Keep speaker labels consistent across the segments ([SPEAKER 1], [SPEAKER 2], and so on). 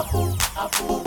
[SPEAKER 1] apple, apple.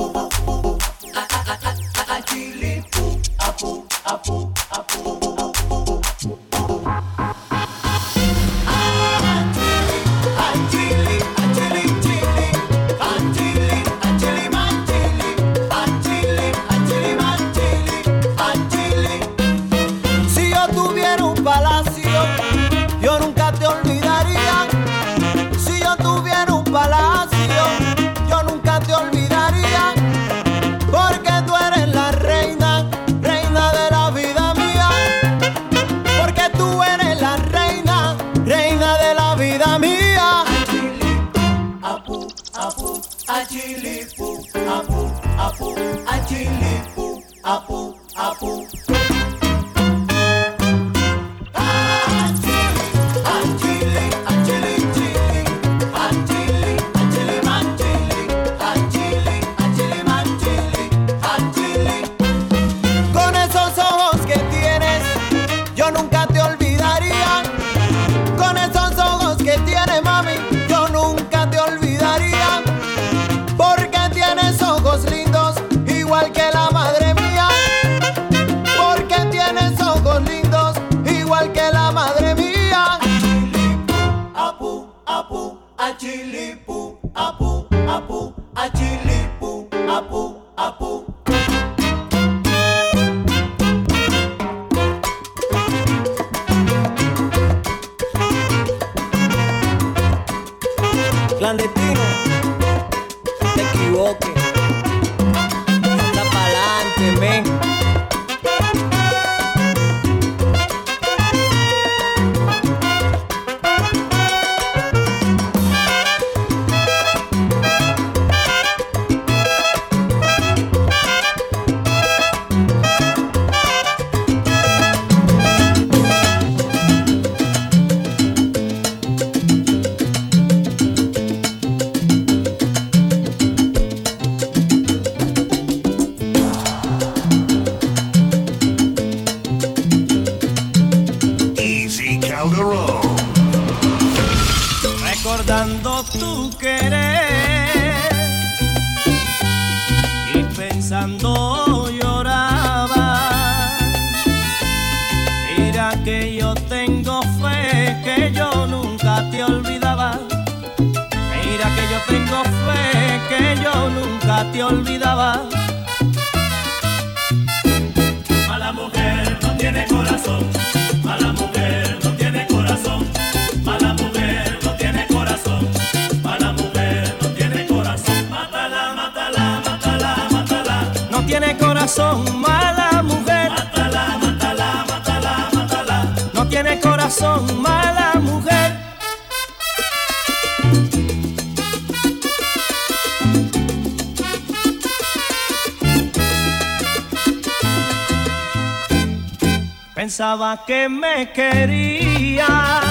[SPEAKER 1] Que me quería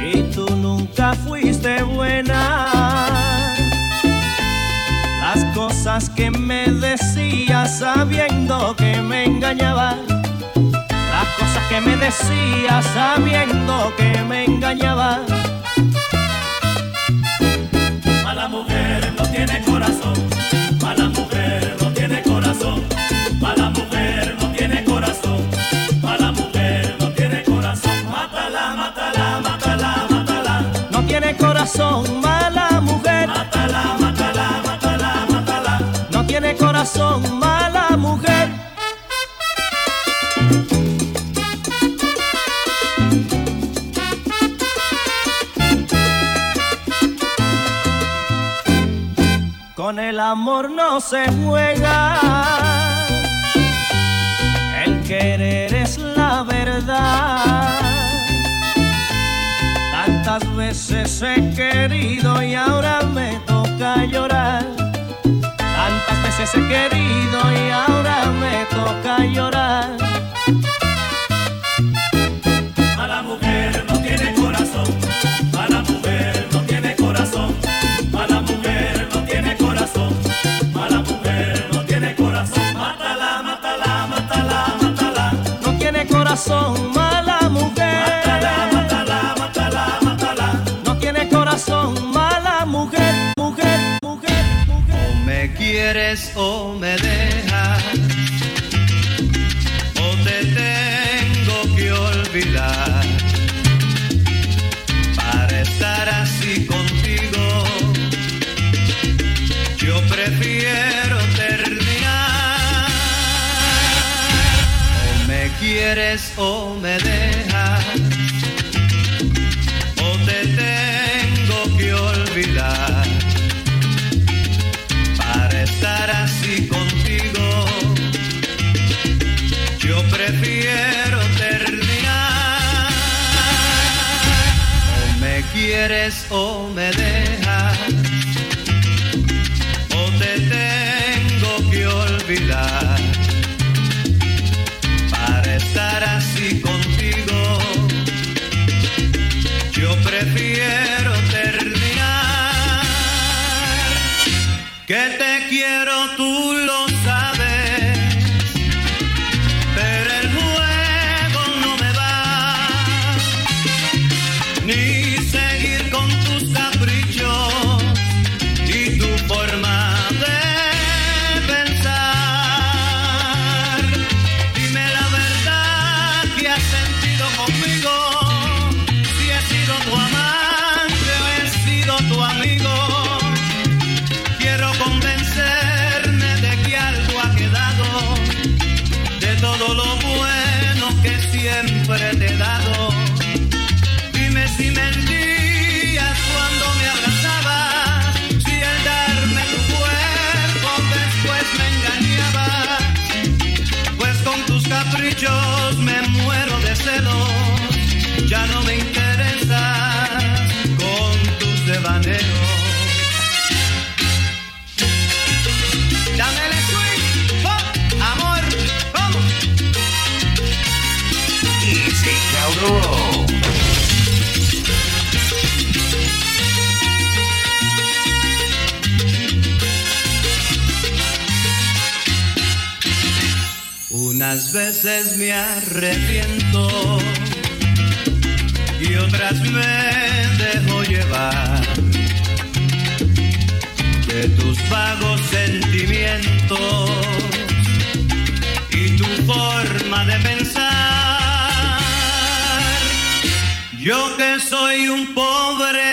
[SPEAKER 1] y tú nunca fuiste buena. Las cosas que me decías sabiendo que me engañaba. Las cosas que me decías sabiendo que me engañaba.
[SPEAKER 2] Mala mujer no tiene corazón.
[SPEAKER 1] Con el amor no se juega. El querer es la verdad. Tantas veces he querido y ahora me toca llorar. Tantas veces he querido y ahora me toca llorar.
[SPEAKER 2] mala mujer. Mátala, mátala, mátala, mátala.
[SPEAKER 1] No tiene corazón, mala mujer, mujer, mujer,
[SPEAKER 2] mujer. O me quieres o me Oh, me de
[SPEAKER 3] convencer.
[SPEAKER 2] Unas veces me arrepiento y otras me dejo llevar de tus vagos sentimientos y tu forma de pensar. Yo que soy un pobre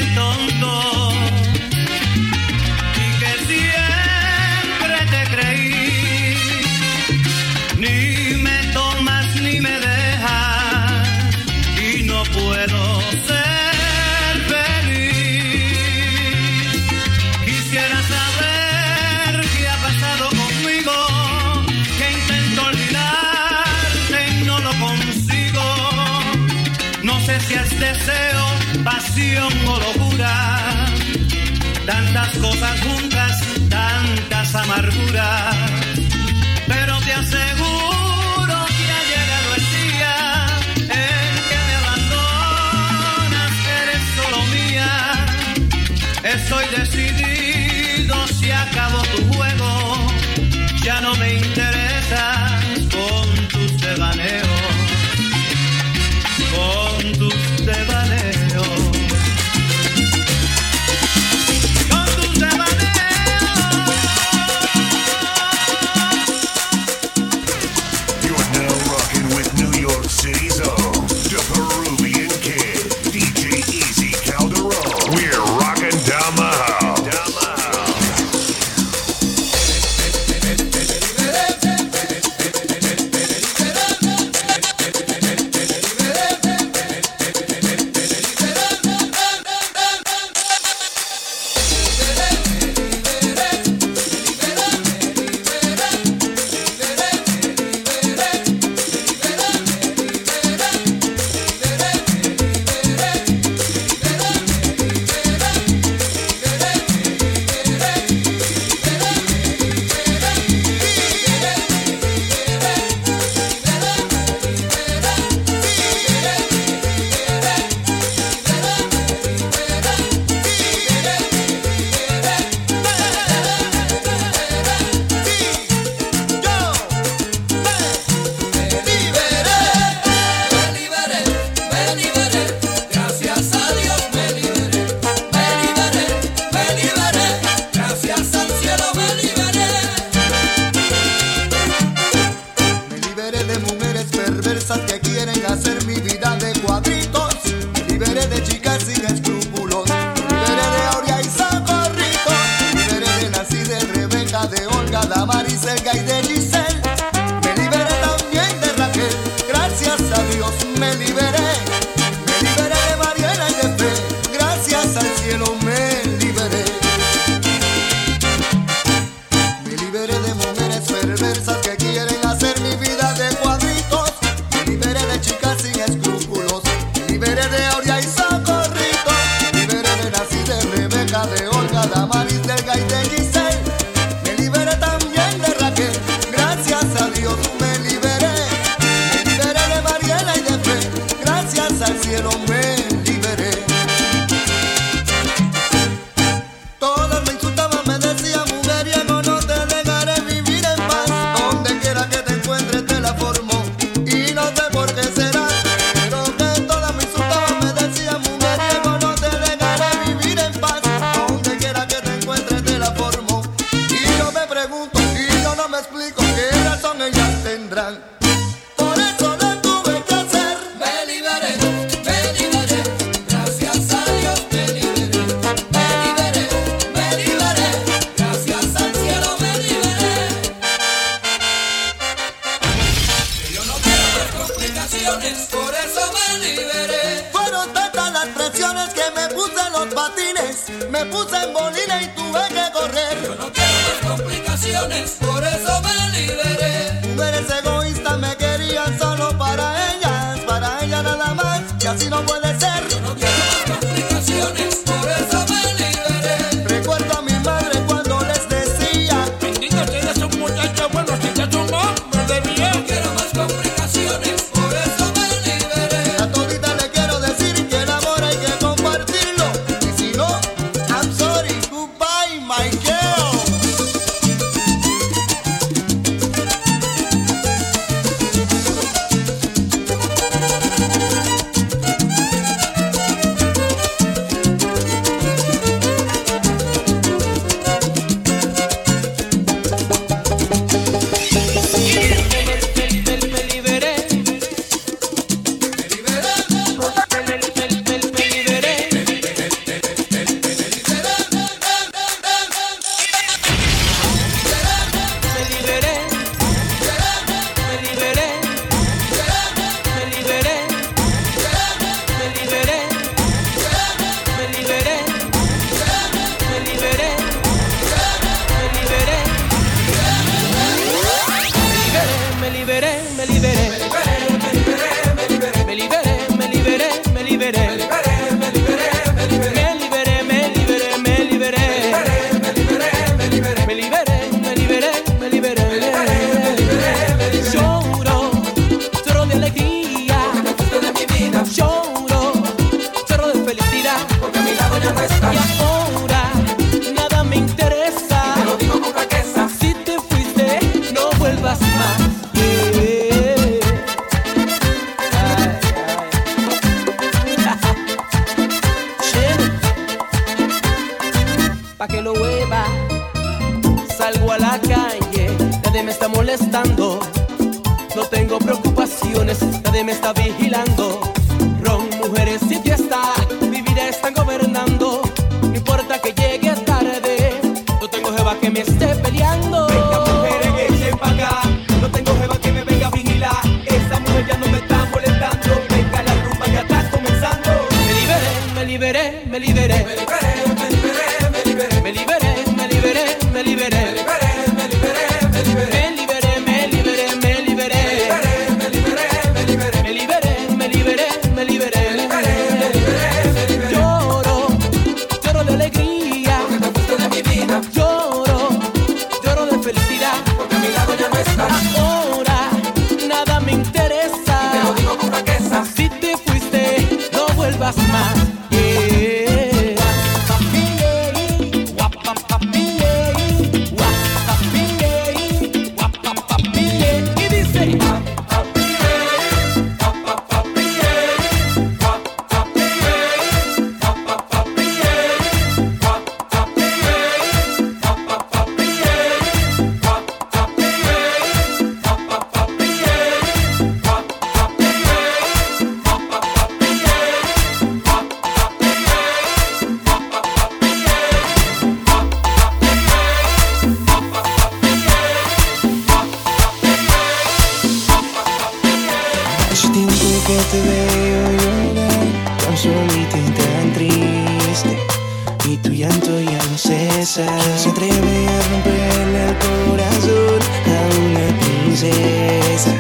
[SPEAKER 4] Se atreve a romperle el corazón a una princesa?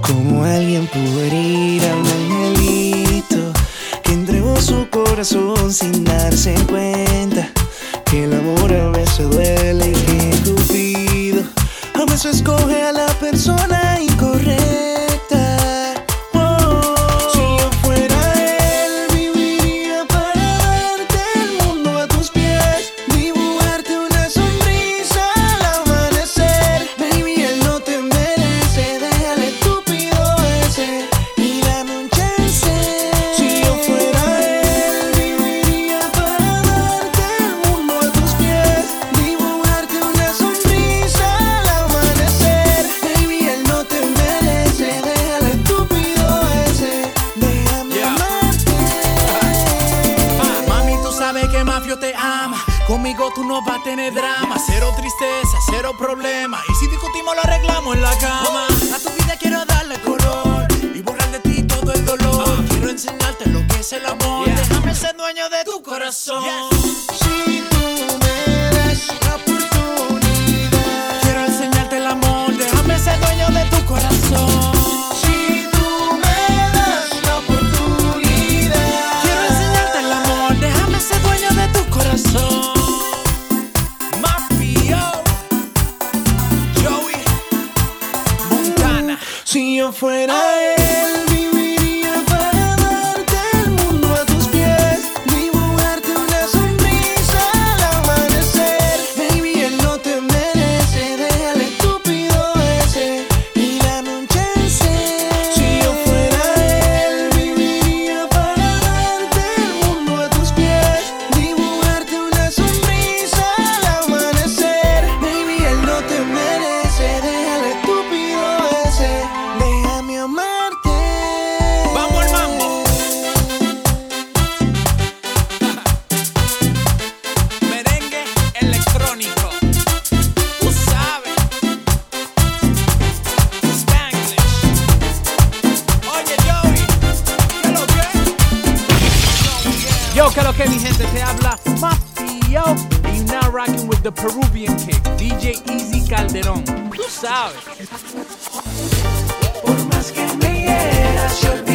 [SPEAKER 4] Como alguien puede ir a un angelito que entregó su corazón sin darse cuenta que el amor a veces duele y que Cupido a veces coge a la persona
[SPEAKER 5] with the Peruvian kick, DJ Easy Calderón. Tú sabes.
[SPEAKER 4] Por más que me hieras, yo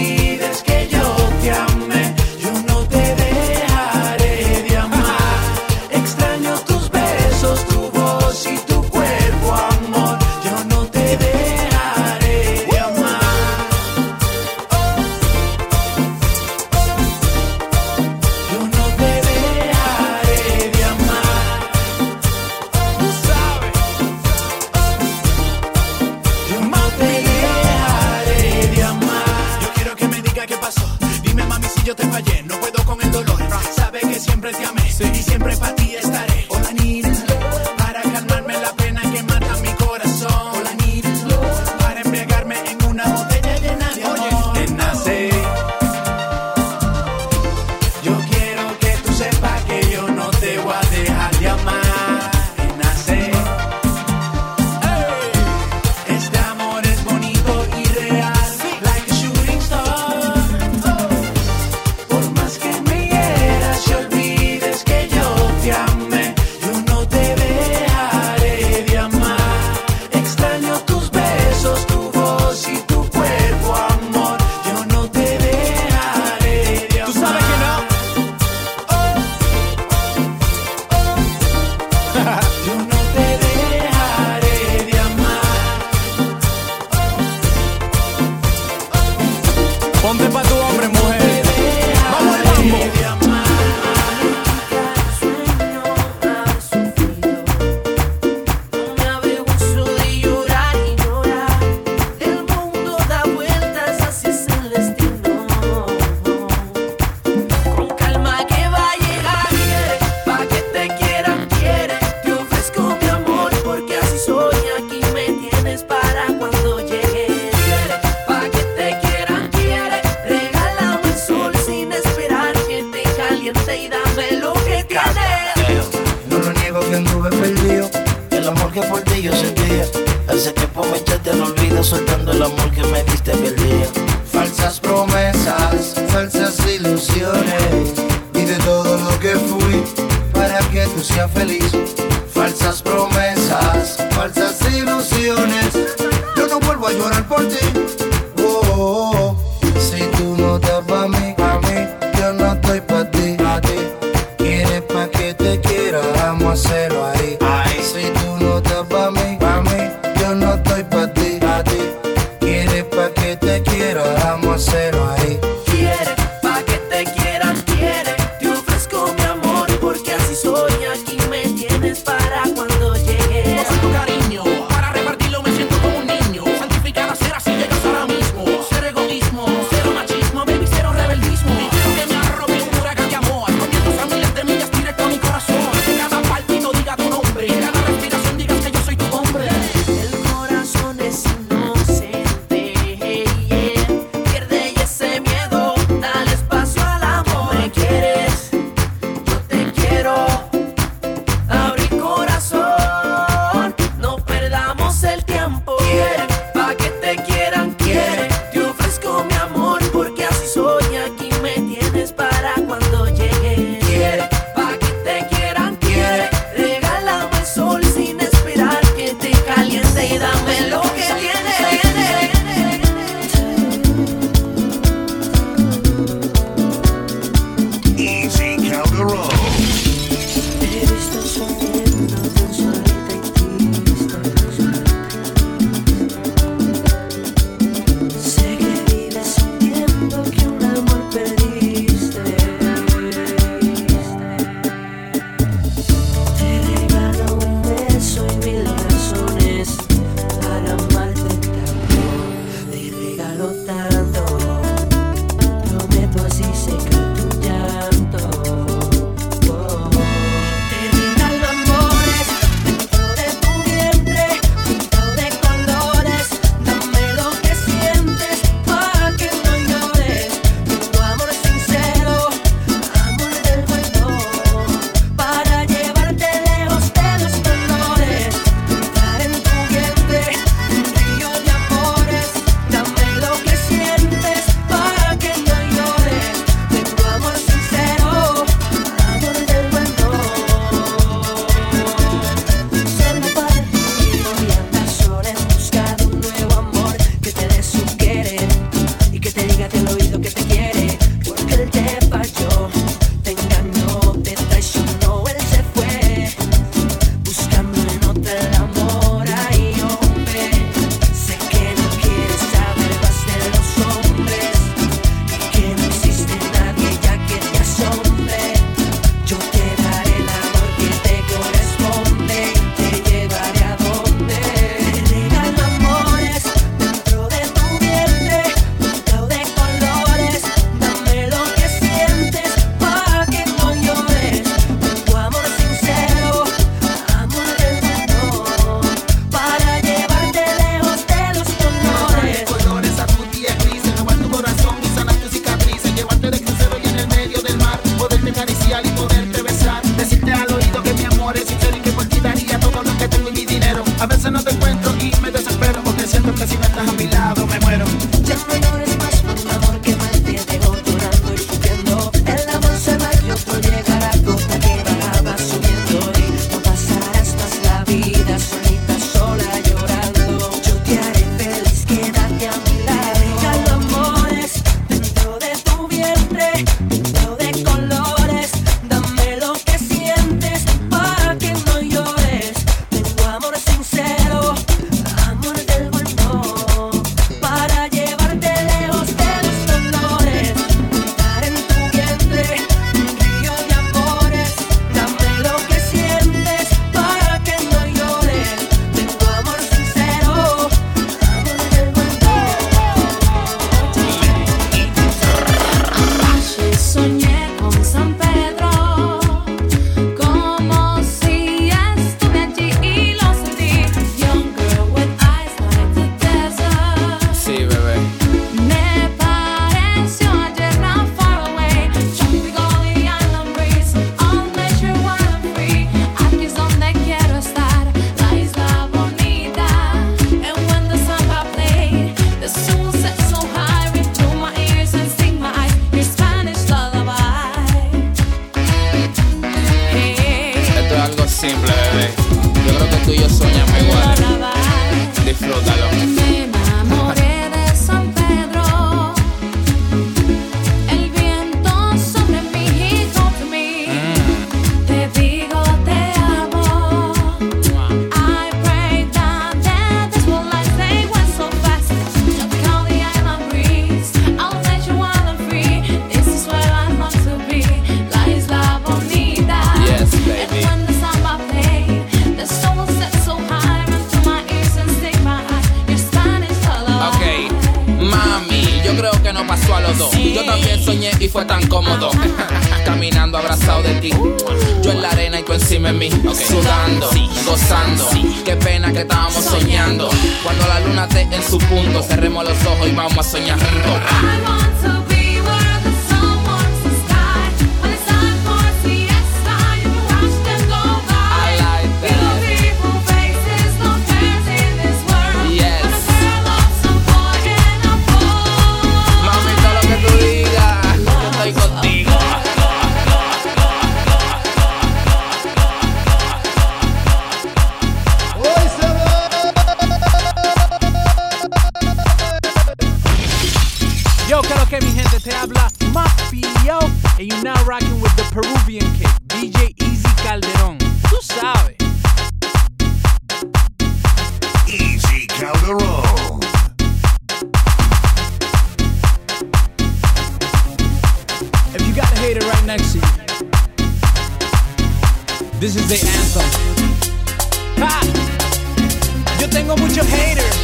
[SPEAKER 4] Yo
[SPEAKER 5] tengo muchos haters,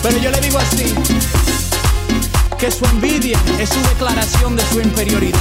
[SPEAKER 5] pero yo le digo así, que su envidia es su declaración de su inferioridad.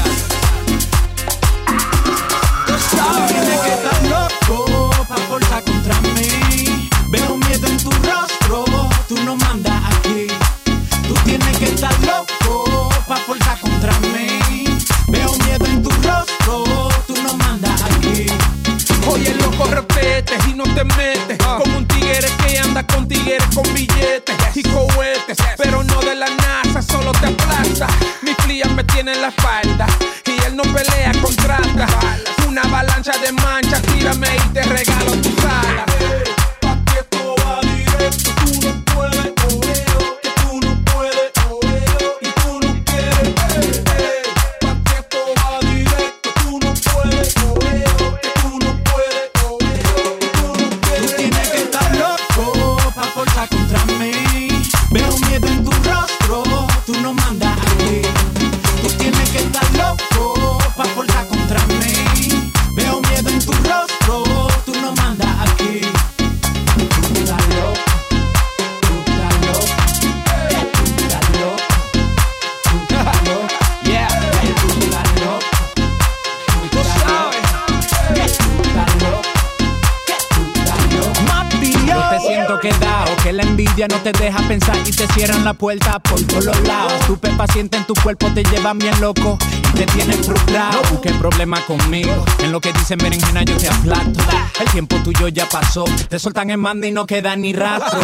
[SPEAKER 5] puerta por todos lados. Tu paciente en tu cuerpo te llevan bien loco y te tienen frustrado. No busques problemas conmigo. En lo que dicen berenjena yo te aplasto. El tiempo tuyo ya pasó. Te soltan en manda y no queda ni rastro.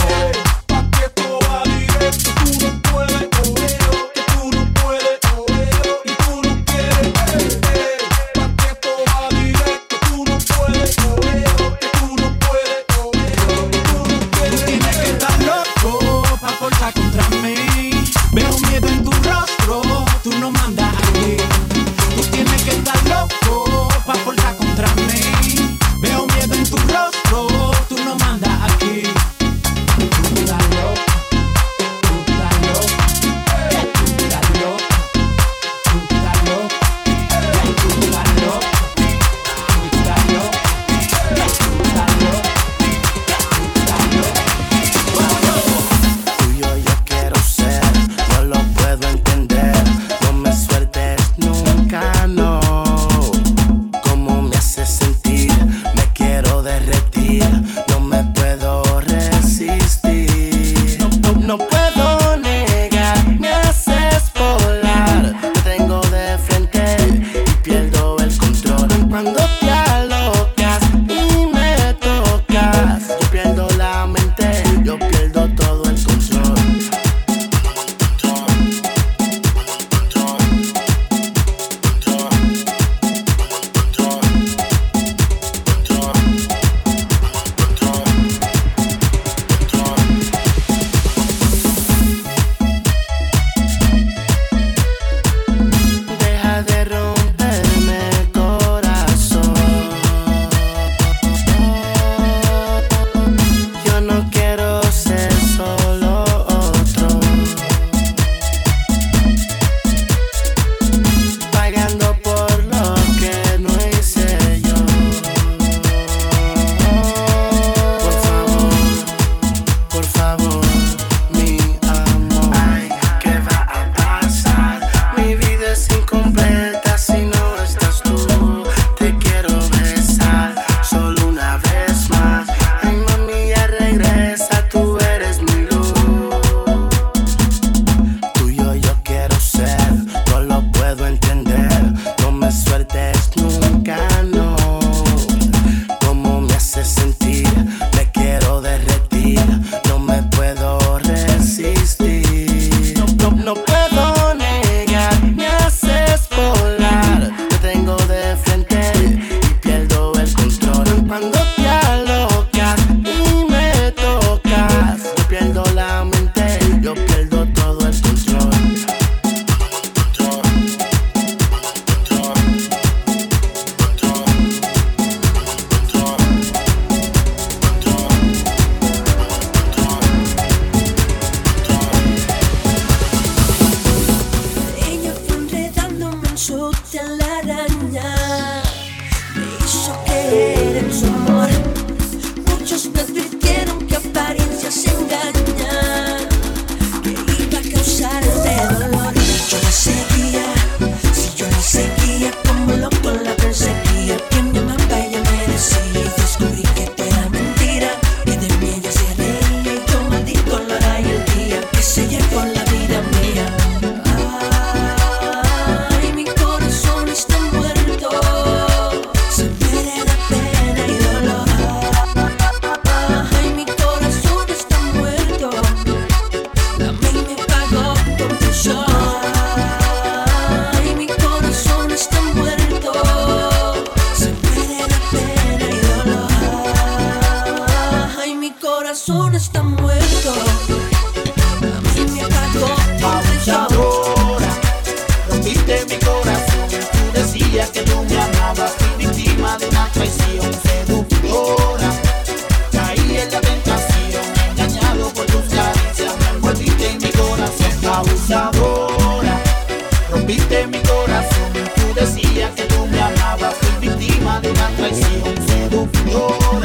[SPEAKER 6] Víctima de una traición seductora.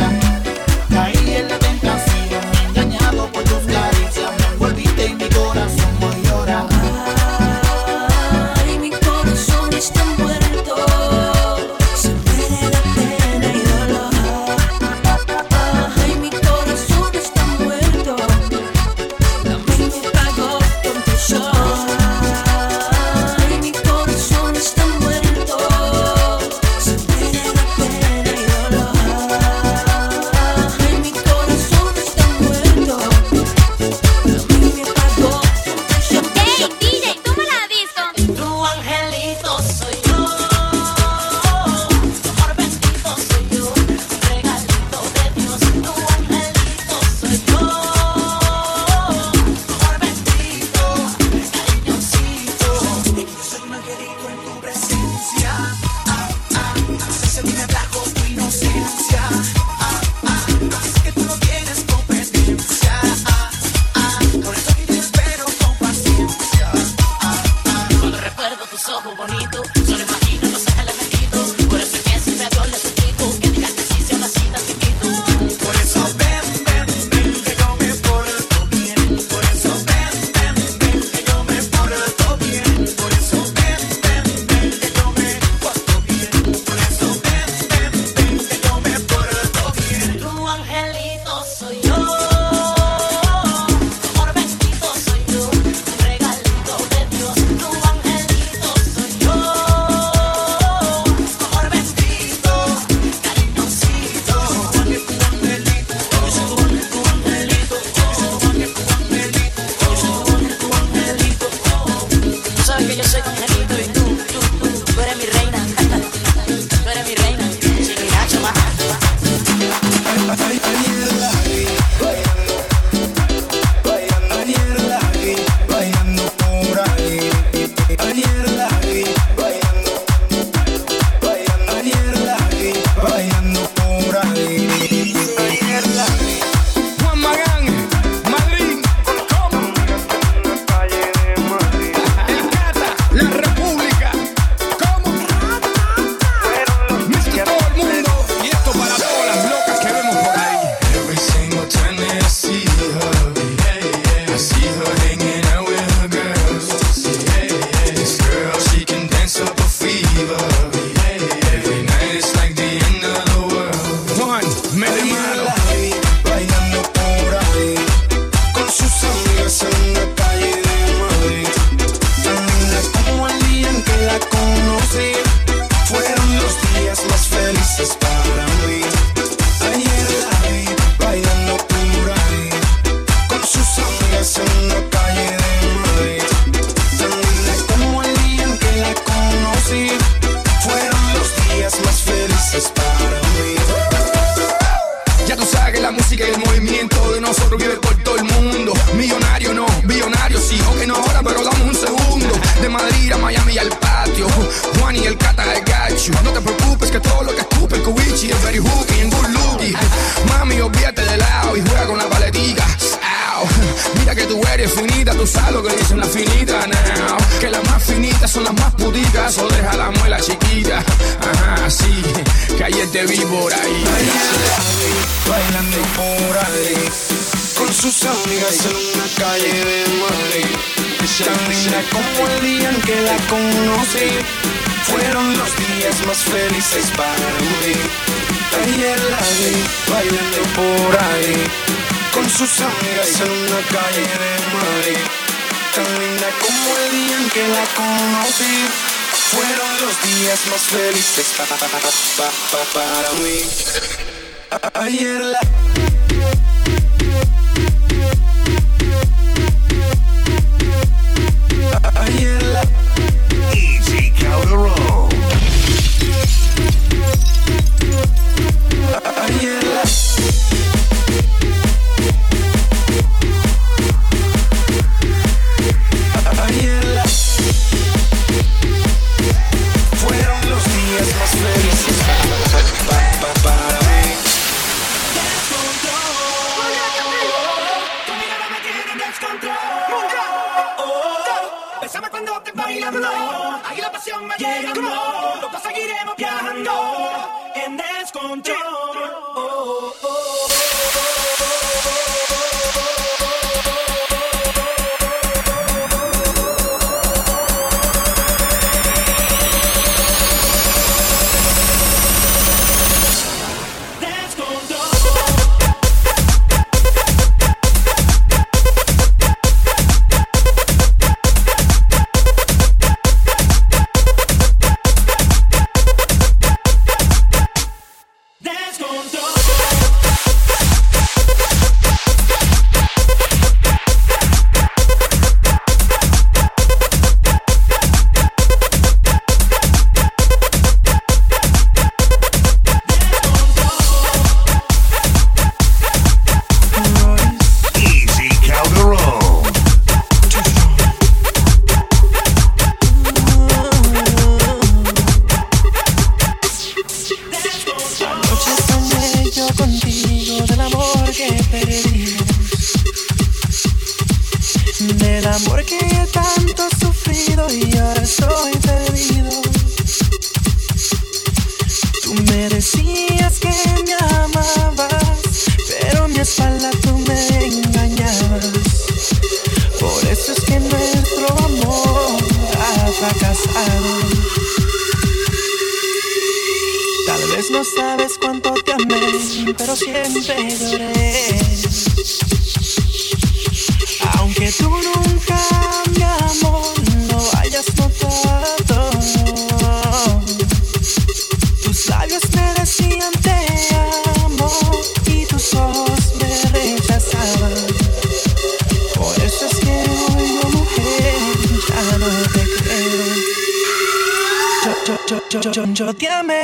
[SPEAKER 7] yo, yo te
[SPEAKER 4] amé,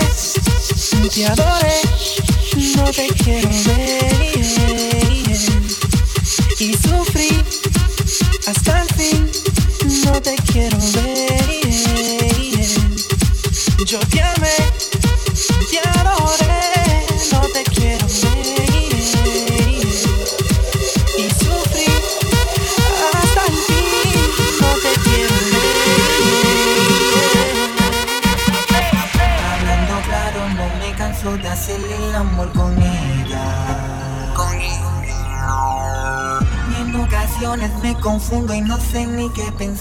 [SPEAKER 4] te adoré, no te quiero ver. Y sufrí hasta el fin, no te quiero ver.
[SPEAKER 8] nothing ni que
[SPEAKER 9] pensar.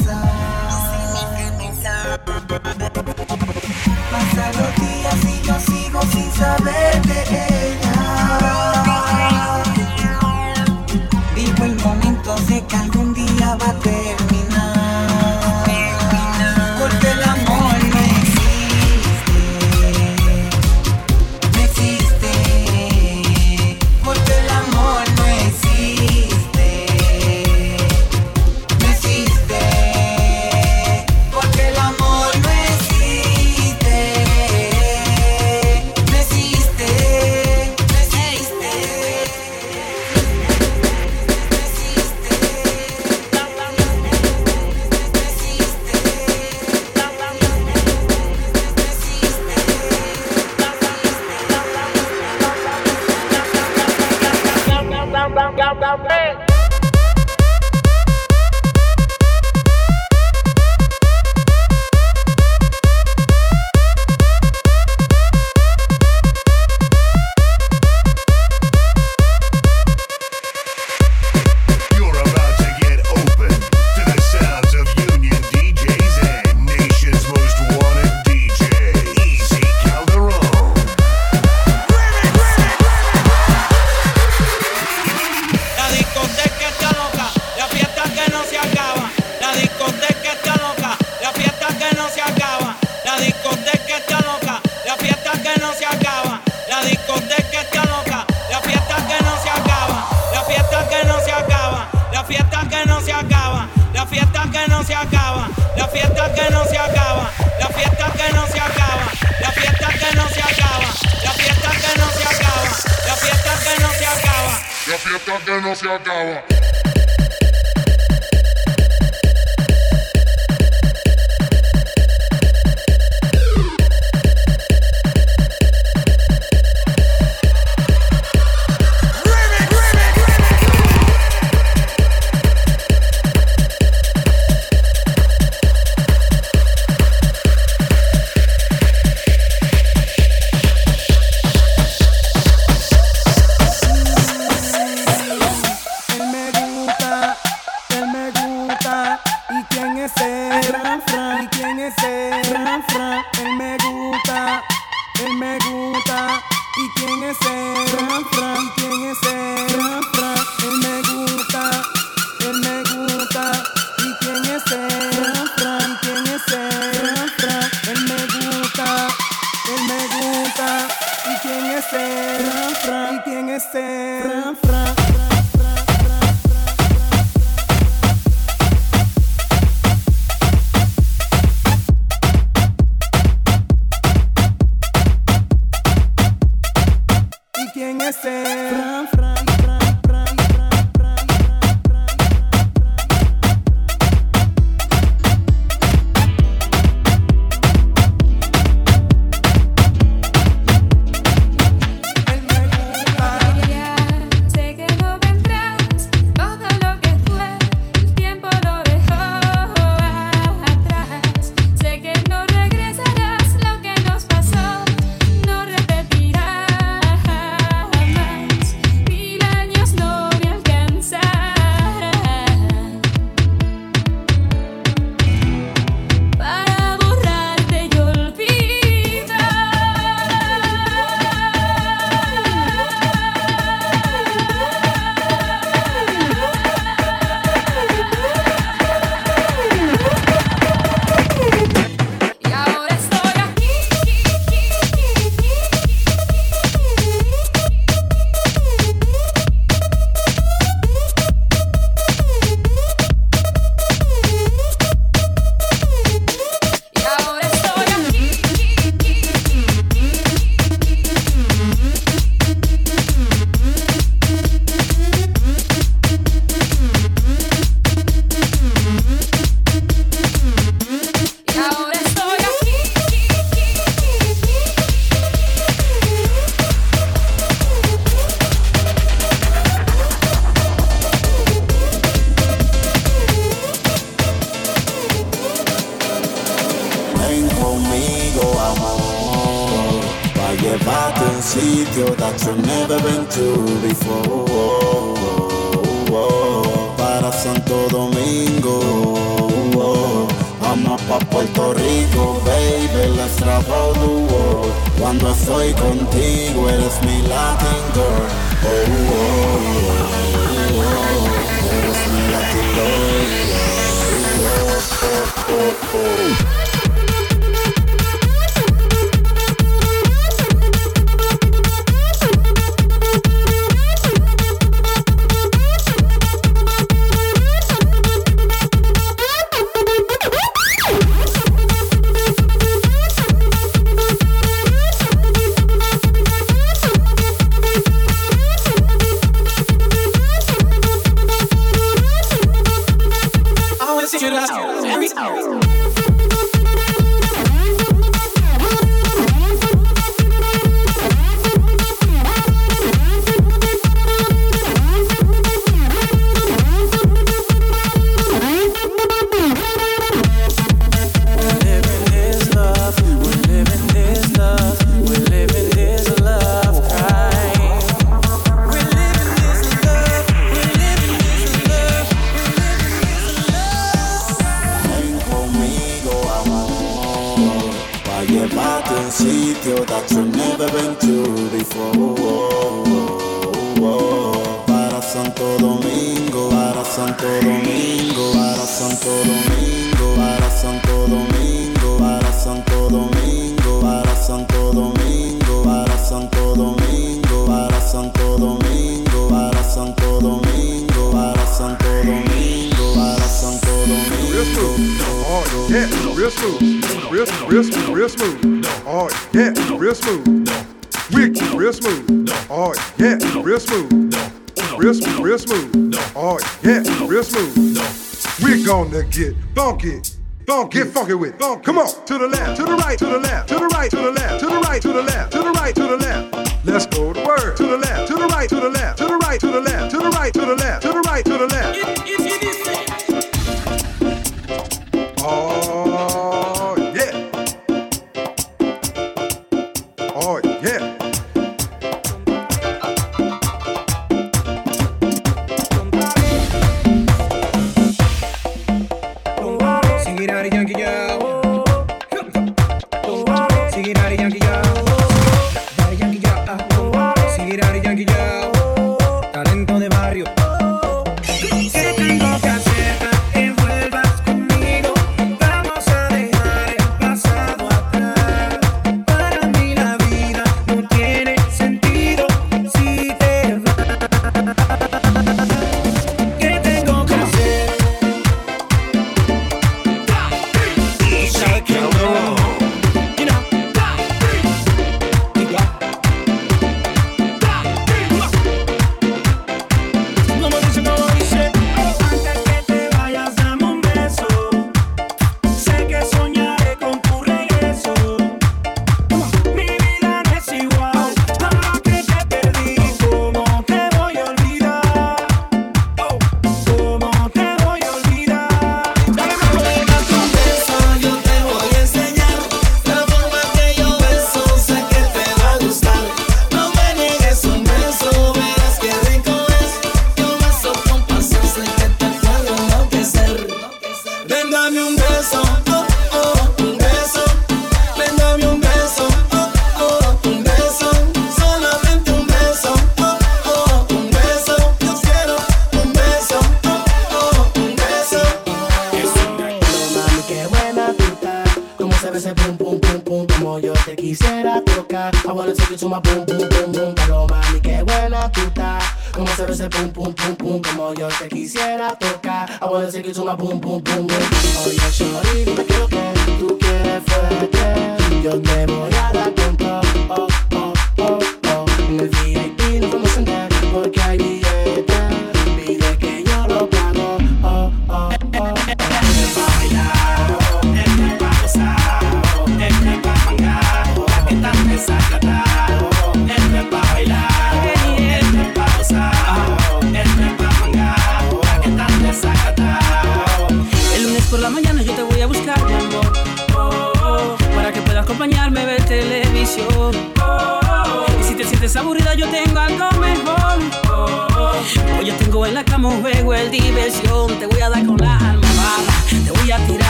[SPEAKER 9] Get
[SPEAKER 10] funky with. Funky. Come on, to the left, to the right, to the left.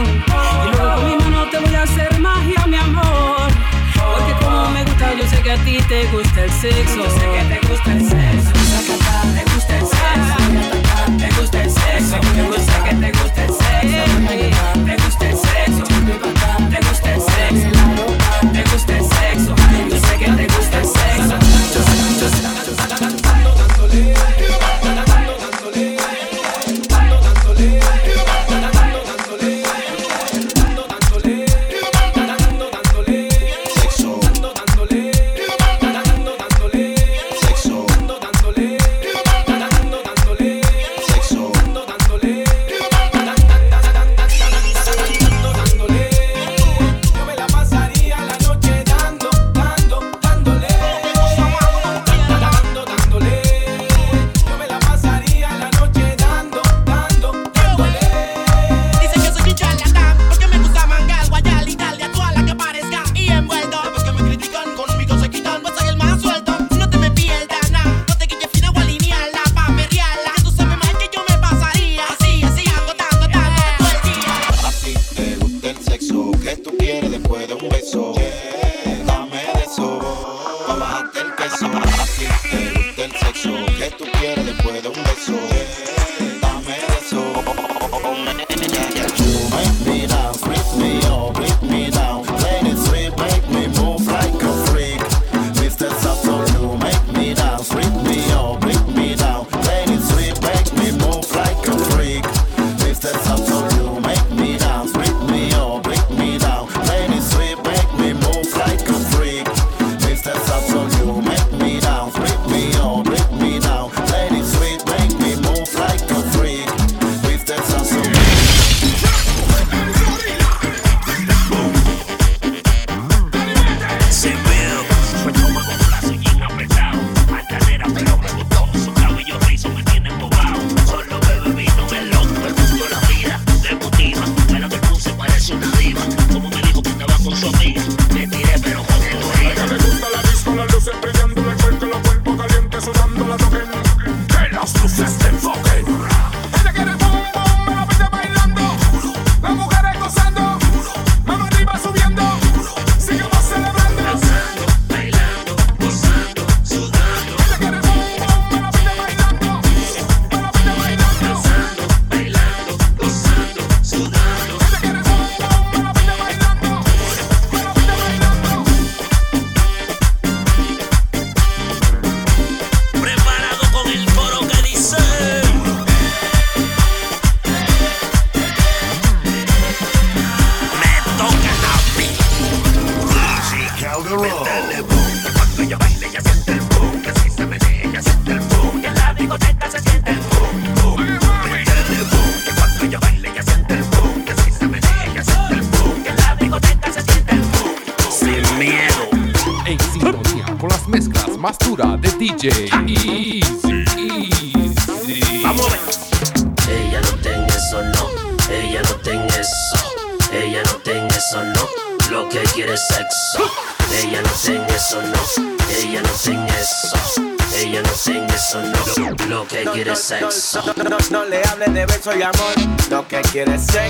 [SPEAKER 11] Y luego con mi mano te voy a hacer magia, mi amor. Porque como me gusta, yo sé que a ti te gusta el sexo. Yo sé que te gusta el sexo. Te gusta el sexo. Te gusta el sexo.
[SPEAKER 12] soy
[SPEAKER 13] amor, lo que
[SPEAKER 14] quieres ser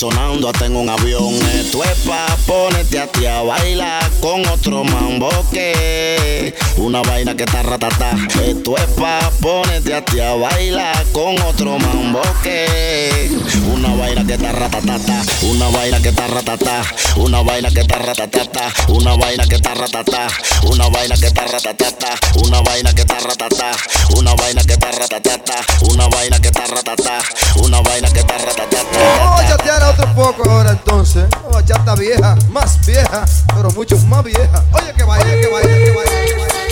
[SPEAKER 14] sonando hasta en un avión una vaina que está ratatá. Esto es pa' ponerte a ti a bailar con otro mambo que. Una vaina que está ratatata, una vaina que está ratatá, una vaina que está ratatata, una vaina que está ratatá, una vaina que está ratatata, una vaina que está ratatá, una vaina que está ratatata, una vaina que está ratatá, una vaina que está ratatata.
[SPEAKER 15] Vamos a chatear otro poco ahora entonces, una bachata vieja, más vieja, pero mucho más vieja. Oye que baile, que baile, que baile.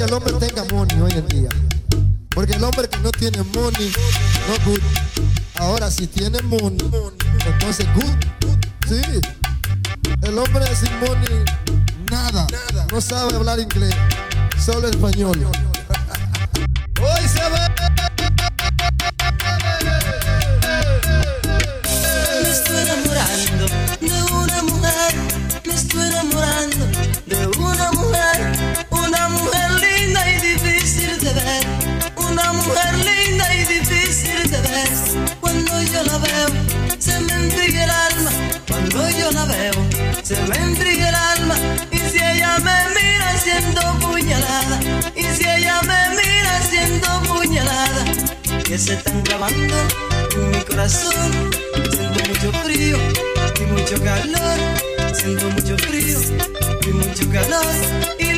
[SPEAKER 15] que el hombre tenga money hoy en día. Porque el hombre que no tiene money, no good. Ahora si tiene money, entonces good. Sí. El hombre sin money, nada. No sabe hablar inglés, solo español. se
[SPEAKER 16] están clavando en mi corazón. Siento mucho frío y mucho calor. Siento mucho frío y mucho calor.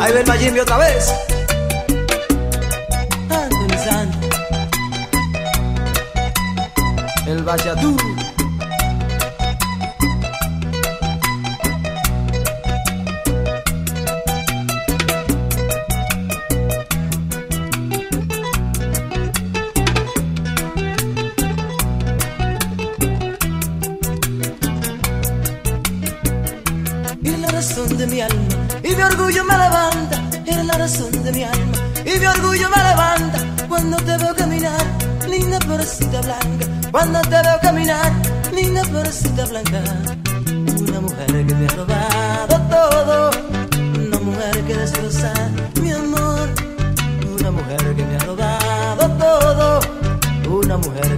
[SPEAKER 16] Ahí ven Majimbi otra vez. El Valladolid. orgullo me levanta, eres la razón de mi alma. Y mi orgullo me levanta cuando te veo caminar, linda florecita blanca. Cuando te veo caminar, linda florecita blanca. Una mujer que me ha robado todo, una mujer que destroza mi amor. Una mujer que me ha robado todo, una mujer que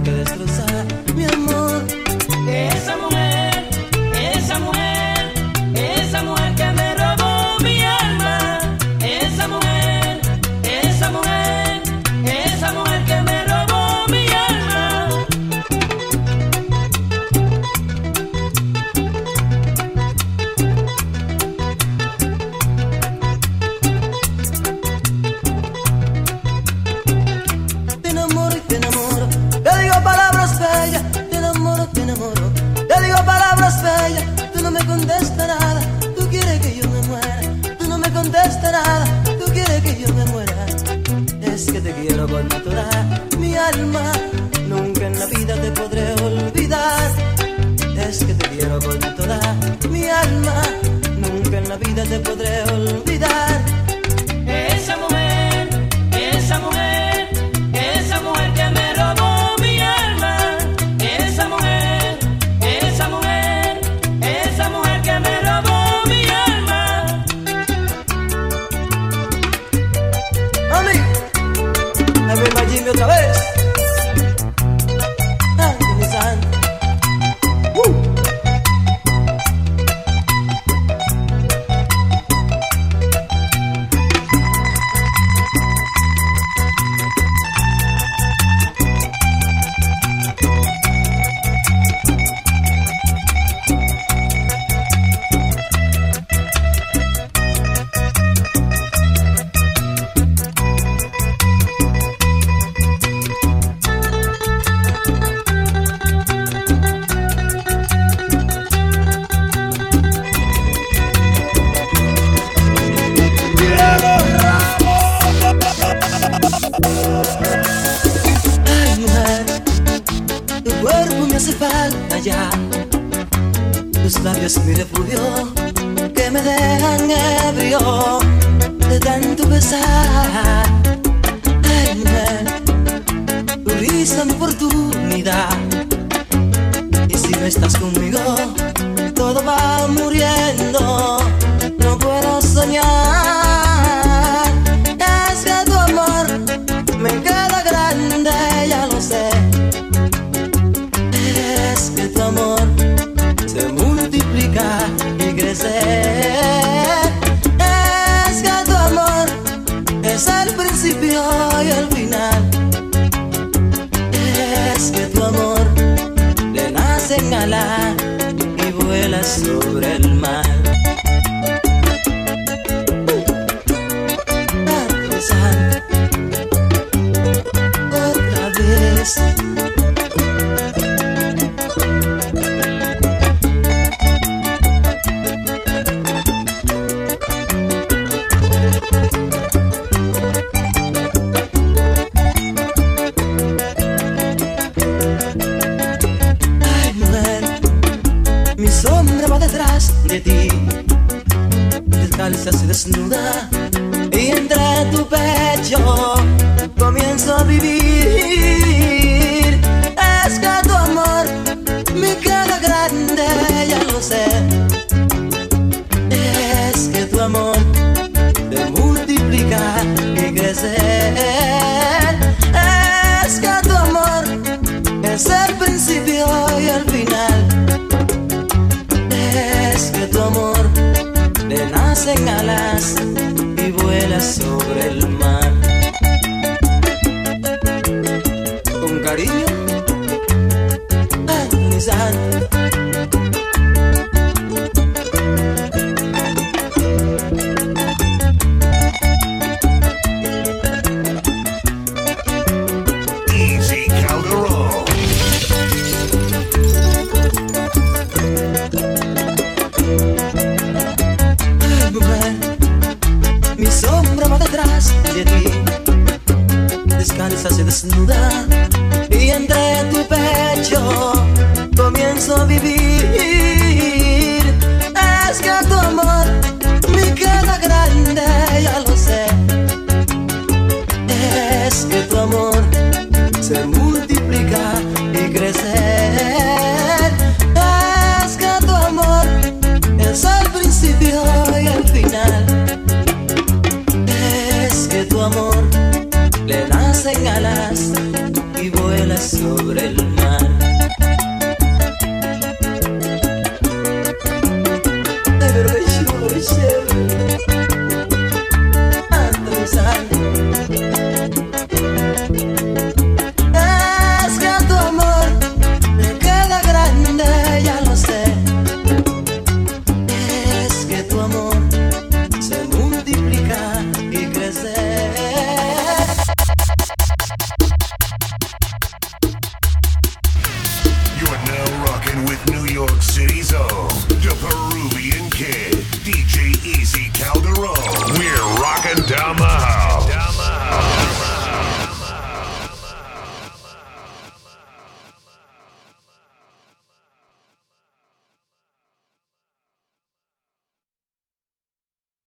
[SPEAKER 16] es principio y el final. Es que tu amor le nacen alas y vuela sobre el mar. Con cariño, Anizan.